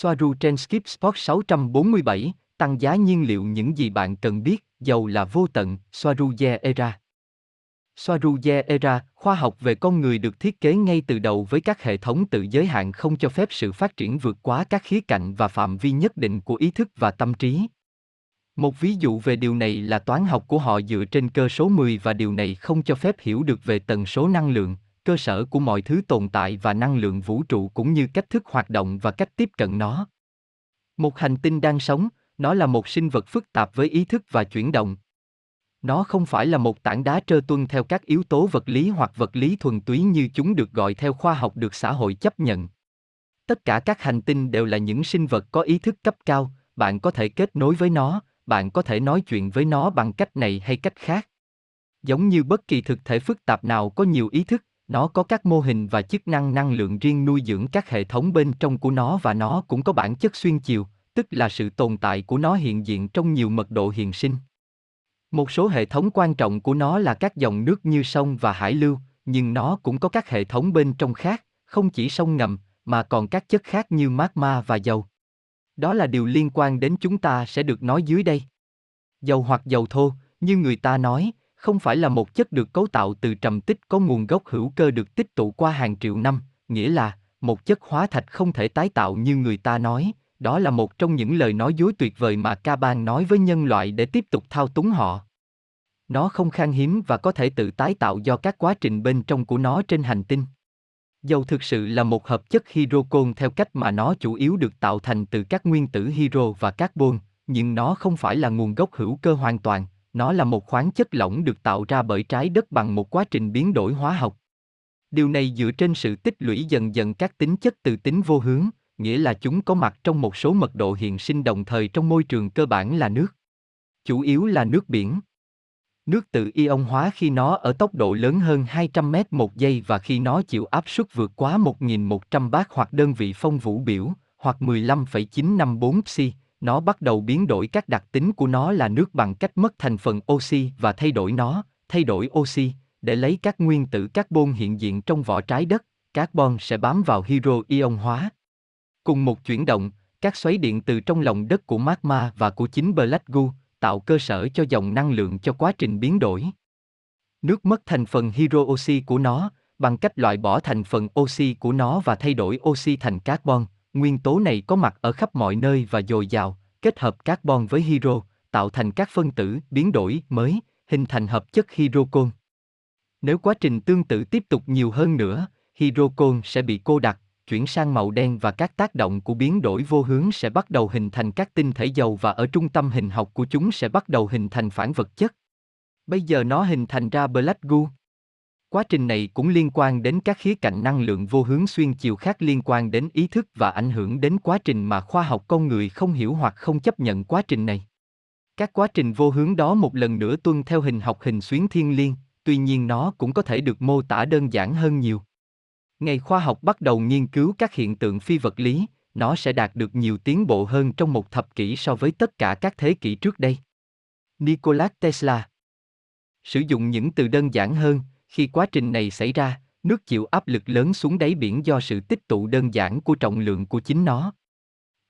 Soaru trên Skip Spot 647, tăng giá nhiên liệu những gì bạn cần biết, dầu là vô tận, Soaru Era. Soaru Era, khoa học về con người được thiết kế ngay từ đầu với các hệ thống tự giới hạn không cho phép sự phát triển vượt quá các khía cạnh và phạm vi nhất định của ý thức và tâm trí. Một ví dụ về điều này là toán học của họ dựa trên cơ số 10 và điều này không cho phép hiểu được về tần số năng lượng, cơ sở của mọi thứ tồn tại và năng lượng vũ trụ cũng như cách thức hoạt động và cách tiếp cận nó. Một hành tinh đang sống, nó là một sinh vật phức tạp với ý thức và chuyển động. Nó không phải là một tảng đá trơ tuân theo các yếu tố vật lý hoặc vật lý thuần túy như chúng được gọi theo khoa học được xã hội chấp nhận. Tất cả các hành tinh đều là những sinh vật có ý thức cấp cao, bạn có thể kết nối với nó, bạn có thể nói chuyện với nó bằng cách này hay cách khác. Giống như bất kỳ thực thể phức tạp nào có nhiều ý thức, nó có các mô hình và chức năng năng lượng riêng nuôi dưỡng các hệ thống bên trong của nó và nó cũng có bản chất xuyên chiều, tức là sự tồn tại của nó hiện diện trong nhiều mật độ hiện sinh. Một số hệ thống quan trọng của nó là các dòng nước như sông và hải lưu, nhưng nó cũng có các hệ thống bên trong khác, không chỉ sông ngầm, mà còn các chất khác như magma và dầu. Đó là điều liên quan đến chúng ta sẽ được nói dưới đây. Dầu hoặc dầu thô, như người ta nói, không phải là một chất được cấu tạo từ trầm tích có nguồn gốc hữu cơ được tích tụ qua hàng triệu năm, nghĩa là một chất hóa thạch không thể tái tạo như người ta nói, đó là một trong những lời nói dối tuyệt vời mà Ca Ban nói với nhân loại để tiếp tục thao túng họ. Nó không khan hiếm và có thể tự tái tạo do các quá trình bên trong của nó trên hành tinh. Dầu thực sự là một hợp chất hydrocon theo cách mà nó chủ yếu được tạo thành từ các nguyên tử hydro và carbon, nhưng nó không phải là nguồn gốc hữu cơ hoàn toàn, nó là một khoáng chất lỏng được tạo ra bởi trái đất bằng một quá trình biến đổi hóa học. Điều này dựa trên sự tích lũy dần dần các tính chất từ tính vô hướng, nghĩa là chúng có mặt trong một số mật độ hiện sinh đồng thời trong môi trường cơ bản là nước. Chủ yếu là nước biển. Nước tự ion hóa khi nó ở tốc độ lớn hơn 200 m một giây và khi nó chịu áp suất vượt quá 1.100 bát hoặc đơn vị phong vũ biểu, hoặc 15,954 psi, nó bắt đầu biến đổi các đặc tính của nó là nước bằng cách mất thành phần oxy và thay đổi nó, thay đổi oxy, để lấy các nguyên tử carbon hiện diện trong vỏ trái đất, carbon sẽ bám vào hydro ion hóa. Cùng một chuyển động, các xoáy điện từ trong lòng đất của magma và của chính Black Goo tạo cơ sở cho dòng năng lượng cho quá trình biến đổi. Nước mất thành phần hydro oxy của nó, bằng cách loại bỏ thành phần oxy của nó và thay đổi oxy thành carbon, Nguyên tố này có mặt ở khắp mọi nơi và dồi dào, kết hợp carbon với hydro, tạo thành các phân tử biến đổi mới, hình thành hợp chất hydrocon. Nếu quá trình tương tự tiếp tục nhiều hơn nữa, hydrocon sẽ bị cô đặc, chuyển sang màu đen và các tác động của biến đổi vô hướng sẽ bắt đầu hình thành các tinh thể dầu và ở trung tâm hình học của chúng sẽ bắt đầu hình thành phản vật chất. Bây giờ nó hình thành ra Black goo. Quá trình này cũng liên quan đến các khía cạnh năng lượng vô hướng xuyên chiều khác liên quan đến ý thức và ảnh hưởng đến quá trình mà khoa học con người không hiểu hoặc không chấp nhận quá trình này. Các quá trình vô hướng đó một lần nữa tuân theo hình học hình xuyến thiên liêng, tuy nhiên nó cũng có thể được mô tả đơn giản hơn nhiều. Ngày khoa học bắt đầu nghiên cứu các hiện tượng phi vật lý, nó sẽ đạt được nhiều tiến bộ hơn trong một thập kỷ so với tất cả các thế kỷ trước đây. Nikola Tesla Sử dụng những từ đơn giản hơn, khi quá trình này xảy ra, nước chịu áp lực lớn xuống đáy biển do sự tích tụ đơn giản của trọng lượng của chính nó.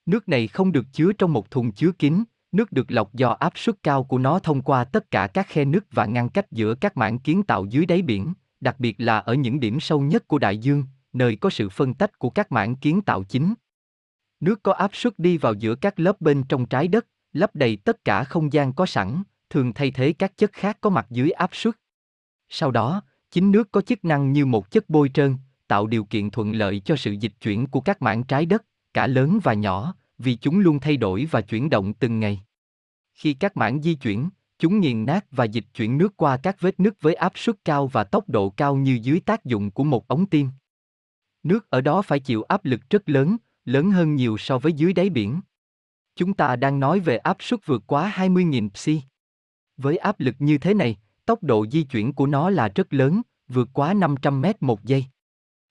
Nước này không được chứa trong một thùng chứa kín, nước được lọc do áp suất cao của nó thông qua tất cả các khe nước và ngăn cách giữa các mảng kiến tạo dưới đáy biển, đặc biệt là ở những điểm sâu nhất của đại dương, nơi có sự phân tách của các mảng kiến tạo chính. Nước có áp suất đi vào giữa các lớp bên trong trái đất, lấp đầy tất cả không gian có sẵn, thường thay thế các chất khác có mặt dưới áp suất. Sau đó, chính nước có chức năng như một chất bôi trơn, tạo điều kiện thuận lợi cho sự dịch chuyển của các mảng trái đất, cả lớn và nhỏ, vì chúng luôn thay đổi và chuyển động từng ngày. Khi các mảng di chuyển, chúng nghiền nát và dịch chuyển nước qua các vết nứt với áp suất cao và tốc độ cao như dưới tác dụng của một ống tim. Nước ở đó phải chịu áp lực rất lớn, lớn hơn nhiều so với dưới đáy biển. Chúng ta đang nói về áp suất vượt quá 20.000 psi. Với áp lực như thế này, Tốc độ di chuyển của nó là rất lớn, vượt quá 500 mét một giây.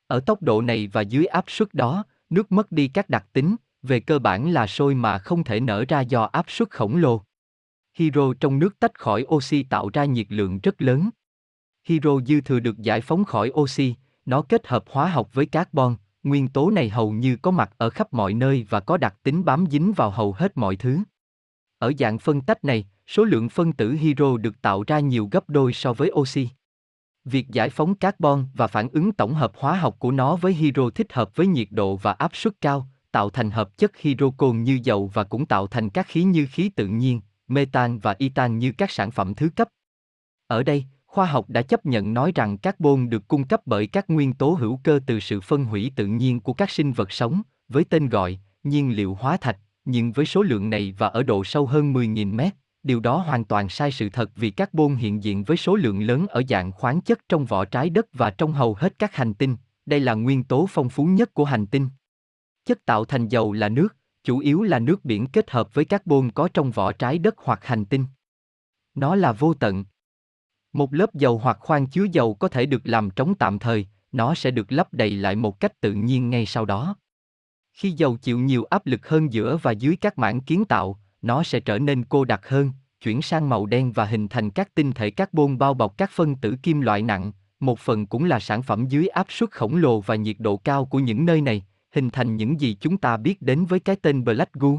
Ở tốc độ này và dưới áp suất đó, nước mất đi các đặc tính, về cơ bản là sôi mà không thể nở ra do áp suất khổng lồ. Hydro trong nước tách khỏi oxy tạo ra nhiệt lượng rất lớn. Hydro dư thừa được giải phóng khỏi oxy, nó kết hợp hóa học với carbon, nguyên tố này hầu như có mặt ở khắp mọi nơi và có đặc tính bám dính vào hầu hết mọi thứ. Ở dạng phân tách này, số lượng phân tử hydro được tạo ra nhiều gấp đôi so với oxy. Việc giải phóng carbon và phản ứng tổng hợp hóa học của nó với hydro thích hợp với nhiệt độ và áp suất cao, tạo thành hợp chất hydro cồn như dầu và cũng tạo thành các khí như khí tự nhiên, metan và itan như các sản phẩm thứ cấp. Ở đây, khoa học đã chấp nhận nói rằng carbon được cung cấp bởi các nguyên tố hữu cơ từ sự phân hủy tự nhiên của các sinh vật sống, với tên gọi, nhiên liệu hóa thạch, nhưng với số lượng này và ở độ sâu hơn 10.000 mét, điều đó hoàn toàn sai sự thật vì carbon hiện diện với số lượng lớn ở dạng khoáng chất trong vỏ trái đất và trong hầu hết các hành tinh, đây là nguyên tố phong phú nhất của hành tinh. Chất tạo thành dầu là nước, chủ yếu là nước biển kết hợp với carbon có trong vỏ trái đất hoặc hành tinh. Nó là vô tận. Một lớp dầu hoặc khoang chứa dầu có thể được làm trống tạm thời, nó sẽ được lấp đầy lại một cách tự nhiên ngay sau đó. Khi dầu chịu nhiều áp lực hơn giữa và dưới các mảng kiến tạo, nó sẽ trở nên cô đặc hơn, chuyển sang màu đen và hình thành các tinh thể carbon bao bọc các phân tử kim loại nặng, một phần cũng là sản phẩm dưới áp suất khổng lồ và nhiệt độ cao của những nơi này, hình thành những gì chúng ta biết đến với cái tên Black Goo.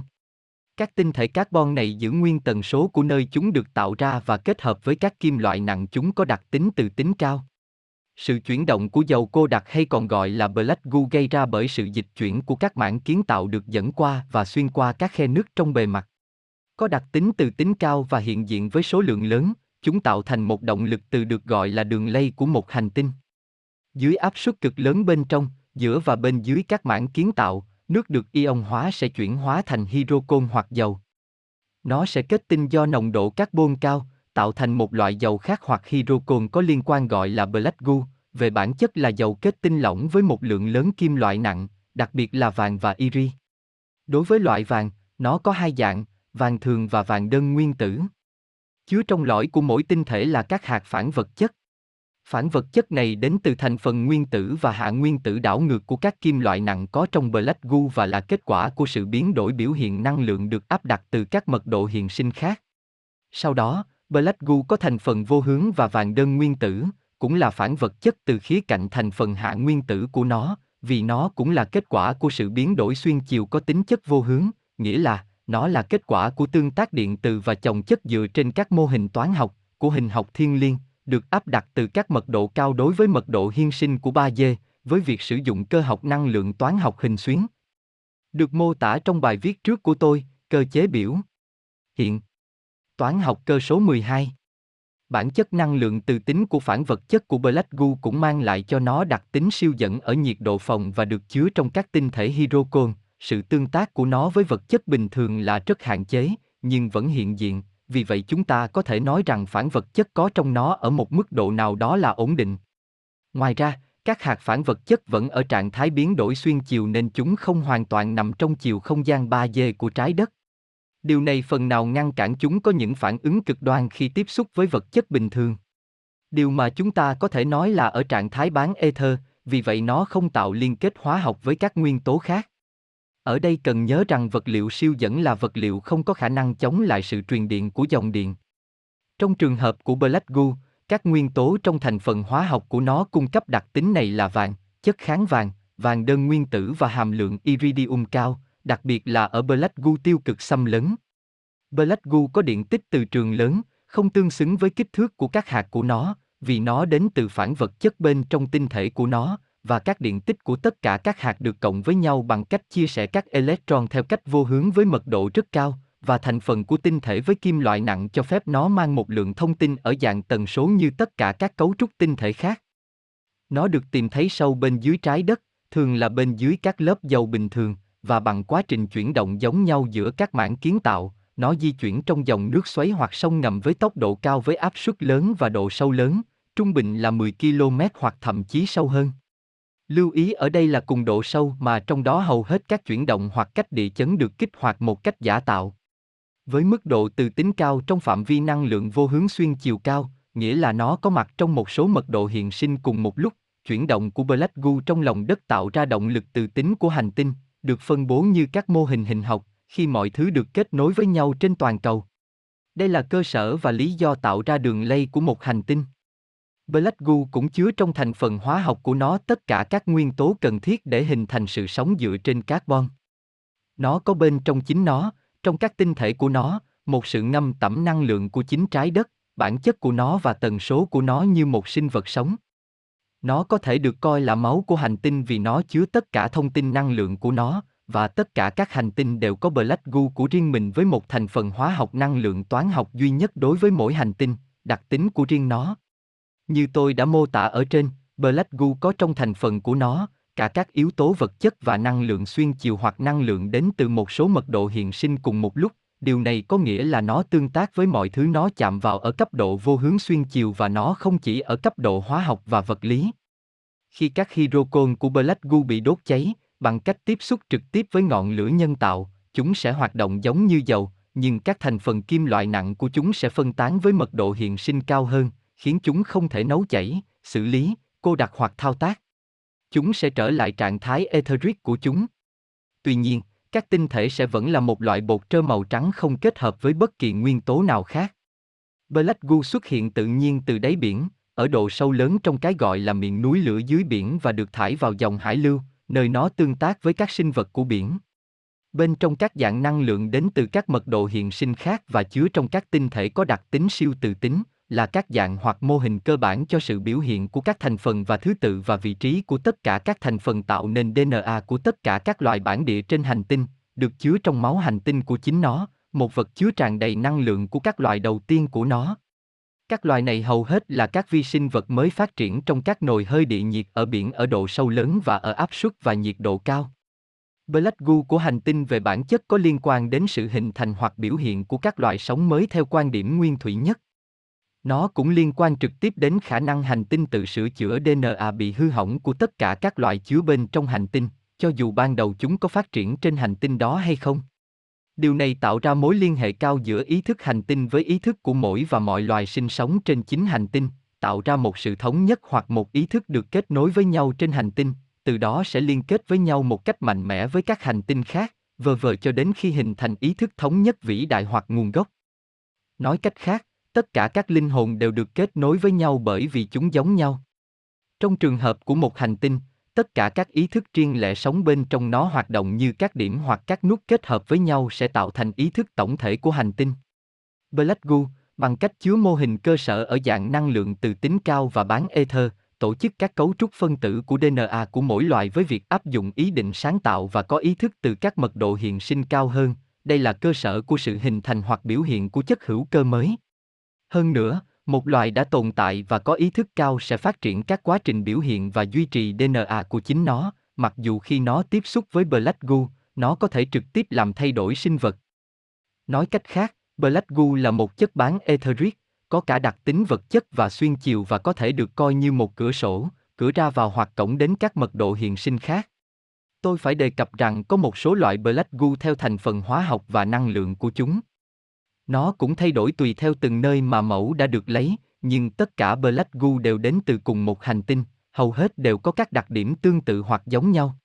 Các tinh thể carbon này giữ nguyên tần số của nơi chúng được tạo ra và kết hợp với các kim loại nặng chúng có đặc tính từ tính cao. Sự chuyển động của dầu cô đặc hay còn gọi là Black Goo gây ra bởi sự dịch chuyển của các mảng kiến tạo được dẫn qua và xuyên qua các khe nước trong bề mặt. Có đặc tính từ tính cao và hiện diện với số lượng lớn, chúng tạo thành một động lực từ được gọi là đường lây của một hành tinh. Dưới áp suất cực lớn bên trong, giữa và bên dưới các mảng kiến tạo, nước được ion hóa sẽ chuyển hóa thành hydrocon hoặc dầu. Nó sẽ kết tinh do nồng độ carbon cao, tạo thành một loại dầu khác hoặc hydrocon có liên quan gọi là black goo, về bản chất là dầu kết tinh lỏng với một lượng lớn kim loại nặng, đặc biệt là vàng và iri. Đối với loại vàng, nó có hai dạng, vàng thường và vàng đơn nguyên tử. Chứa trong lõi của mỗi tinh thể là các hạt phản vật chất. Phản vật chất này đến từ thành phần nguyên tử và hạ nguyên tử đảo ngược của các kim loại nặng có trong Black Goo và là kết quả của sự biến đổi biểu hiện năng lượng được áp đặt từ các mật độ hiện sinh khác. Sau đó, Black Goo có thành phần vô hướng và vàng đơn nguyên tử, cũng là phản vật chất từ khía cạnh thành phần hạ nguyên tử của nó, vì nó cũng là kết quả của sự biến đổi xuyên chiều có tính chất vô hướng, nghĩa là nó là kết quả của tương tác điện từ và chồng chất dựa trên các mô hình toán học, của hình học thiên liêng, được áp đặt từ các mật độ cao đối với mật độ hiên sinh của 3D, với việc sử dụng cơ học năng lượng toán học hình xuyến. Được mô tả trong bài viết trước của tôi, cơ chế biểu. Hiện. Toán học cơ số 12. Bản chất năng lượng từ tính của phản vật chất của Black Goo cũng mang lại cho nó đặc tính siêu dẫn ở nhiệt độ phòng và được chứa trong các tinh thể hydrocon. Sự tương tác của nó với vật chất bình thường là rất hạn chế, nhưng vẫn hiện diện, vì vậy chúng ta có thể nói rằng phản vật chất có trong nó ở một mức độ nào đó là ổn định. Ngoài ra, các hạt phản vật chất vẫn ở trạng thái biến đổi xuyên chiều nên chúng không hoàn toàn nằm trong chiều không gian 3D của trái đất. Điều này phần nào ngăn cản chúng có những phản ứng cực đoan khi tiếp xúc với vật chất bình thường. Điều mà chúng ta có thể nói là ở trạng thái bán ether, vì vậy nó không tạo liên kết hóa học với các nguyên tố khác. Ở đây cần nhớ rằng vật liệu siêu dẫn là vật liệu không có khả năng chống lại sự truyền điện của dòng điện. Trong trường hợp của Black Goo, các nguyên tố trong thành phần hóa học của nó cung cấp đặc tính này là vàng, chất kháng vàng, vàng đơn nguyên tử và hàm lượng iridium cao, đặc biệt là ở Black Goo tiêu cực xâm lấn. Black Goo có điện tích từ trường lớn, không tương xứng với kích thước của các hạt của nó, vì nó đến từ phản vật chất bên trong tinh thể của nó, và các điện tích của tất cả các hạt được cộng với nhau bằng cách chia sẻ các electron theo cách vô hướng với mật độ rất cao, và thành phần của tinh thể với kim loại nặng cho phép nó mang một lượng thông tin ở dạng tần số như tất cả các cấu trúc tinh thể khác. Nó được tìm thấy sâu bên dưới trái đất, thường là bên dưới các lớp dầu bình thường, và bằng quá trình chuyển động giống nhau giữa các mảng kiến tạo, nó di chuyển trong dòng nước xoáy hoặc sông ngầm với tốc độ cao với áp suất lớn và độ sâu lớn, trung bình là 10 km hoặc thậm chí sâu hơn. Lưu ý ở đây là cùng độ sâu mà trong đó hầu hết các chuyển động hoặc cách địa chấn được kích hoạt một cách giả tạo. Với mức độ từ tính cao trong phạm vi năng lượng vô hướng xuyên chiều cao, nghĩa là nó có mặt trong một số mật độ hiện sinh cùng một lúc, chuyển động của Black Goo trong lòng đất tạo ra động lực từ tính của hành tinh, được phân bố như các mô hình hình học, khi mọi thứ được kết nối với nhau trên toàn cầu. Đây là cơ sở và lý do tạo ra đường lây của một hành tinh. Black goo cũng chứa trong thành phần hóa học của nó tất cả các nguyên tố cần thiết để hình thành sự sống dựa trên carbon. Nó có bên trong chính nó, trong các tinh thể của nó, một sự ngâm tẩm năng lượng của chính trái đất, bản chất của nó và tần số của nó như một sinh vật sống. Nó có thể được coi là máu của hành tinh vì nó chứa tất cả thông tin năng lượng của nó, và tất cả các hành tinh đều có Black goo của riêng mình với một thành phần hóa học năng lượng toán học duy nhất đối với mỗi hành tinh, đặc tính của riêng nó. Như tôi đã mô tả ở trên, Black goo có trong thành phần của nó, cả các yếu tố vật chất và năng lượng xuyên chiều hoặc năng lượng đến từ một số mật độ hiện sinh cùng một lúc, điều này có nghĩa là nó tương tác với mọi thứ nó chạm vào ở cấp độ vô hướng xuyên chiều và nó không chỉ ở cấp độ hóa học và vật lý. Khi các hydrocon của Black goo bị đốt cháy, bằng cách tiếp xúc trực tiếp với ngọn lửa nhân tạo, chúng sẽ hoạt động giống như dầu, nhưng các thành phần kim loại nặng của chúng sẽ phân tán với mật độ hiện sinh cao hơn, khiến chúng không thể nấu chảy, xử lý, cô đặc hoặc thao tác. Chúng sẽ trở lại trạng thái etheric của chúng. Tuy nhiên, các tinh thể sẽ vẫn là một loại bột trơ màu trắng không kết hợp với bất kỳ nguyên tố nào khác. Black goo xuất hiện tự nhiên từ đáy biển, ở độ sâu lớn trong cái gọi là miệng núi lửa dưới biển và được thải vào dòng hải lưu, nơi nó tương tác với các sinh vật của biển. Bên trong các dạng năng lượng đến từ các mật độ hiện sinh khác và chứa trong các tinh thể có đặc tính siêu từ tính, là các dạng hoặc mô hình cơ bản cho sự biểu hiện của các thành phần và thứ tự và vị trí của tất cả các thành phần tạo nên DNA của tất cả các loài bản địa trên hành tinh, được chứa trong máu hành tinh của chính nó, một vật chứa tràn đầy năng lượng của các loài đầu tiên của nó. Các loài này hầu hết là các vi sinh vật mới phát triển trong các nồi hơi địa nhiệt ở biển ở độ sâu lớn và ở áp suất và nhiệt độ cao. Black goo của hành tinh về bản chất có liên quan đến sự hình thành hoặc biểu hiện của các loại sống mới theo quan điểm nguyên thủy nhất. Nó cũng liên quan trực tiếp đến khả năng hành tinh tự sửa chữa DNA bị hư hỏng của tất cả các loại chứa bên trong hành tinh, cho dù ban đầu chúng có phát triển trên hành tinh đó hay không. Điều này tạo ra mối liên hệ cao giữa ý thức hành tinh với ý thức của mỗi và mọi loài sinh sống trên chính hành tinh, tạo ra một sự thống nhất hoặc một ý thức được kết nối với nhau trên hành tinh, từ đó sẽ liên kết với nhau một cách mạnh mẽ với các hành tinh khác, vờ vờ cho đến khi hình thành ý thức thống nhất vĩ đại hoặc nguồn gốc. Nói cách khác, tất cả các linh hồn đều được kết nối với nhau bởi vì chúng giống nhau. Trong trường hợp của một hành tinh, tất cả các ý thức riêng lẻ sống bên trong nó hoạt động như các điểm hoặc các nút kết hợp với nhau sẽ tạo thành ý thức tổng thể của hành tinh. Black goo, bằng cách chứa mô hình cơ sở ở dạng năng lượng từ tính cao và bán ether, tổ chức các cấu trúc phân tử của DNA của mỗi loài với việc áp dụng ý định sáng tạo và có ý thức từ các mật độ hiện sinh cao hơn, đây là cơ sở của sự hình thành hoặc biểu hiện của chất hữu cơ mới. Hơn nữa, một loài đã tồn tại và có ý thức cao sẽ phát triển các quá trình biểu hiện và duy trì DNA của chính nó, mặc dù khi nó tiếp xúc với Black goo, nó có thể trực tiếp làm thay đổi sinh vật. Nói cách khác, Black goo là một chất bán etheric, có cả đặc tính vật chất và xuyên chiều và có thể được coi như một cửa sổ, cửa ra vào hoặc cổng đến các mật độ hiện sinh khác. Tôi phải đề cập rằng có một số loại Black goo theo thành phần hóa học và năng lượng của chúng. Nó cũng thay đổi tùy theo từng nơi mà mẫu đã được lấy, nhưng tất cả Black goo đều đến từ cùng một hành tinh, hầu hết đều có các đặc điểm tương tự hoặc giống nhau.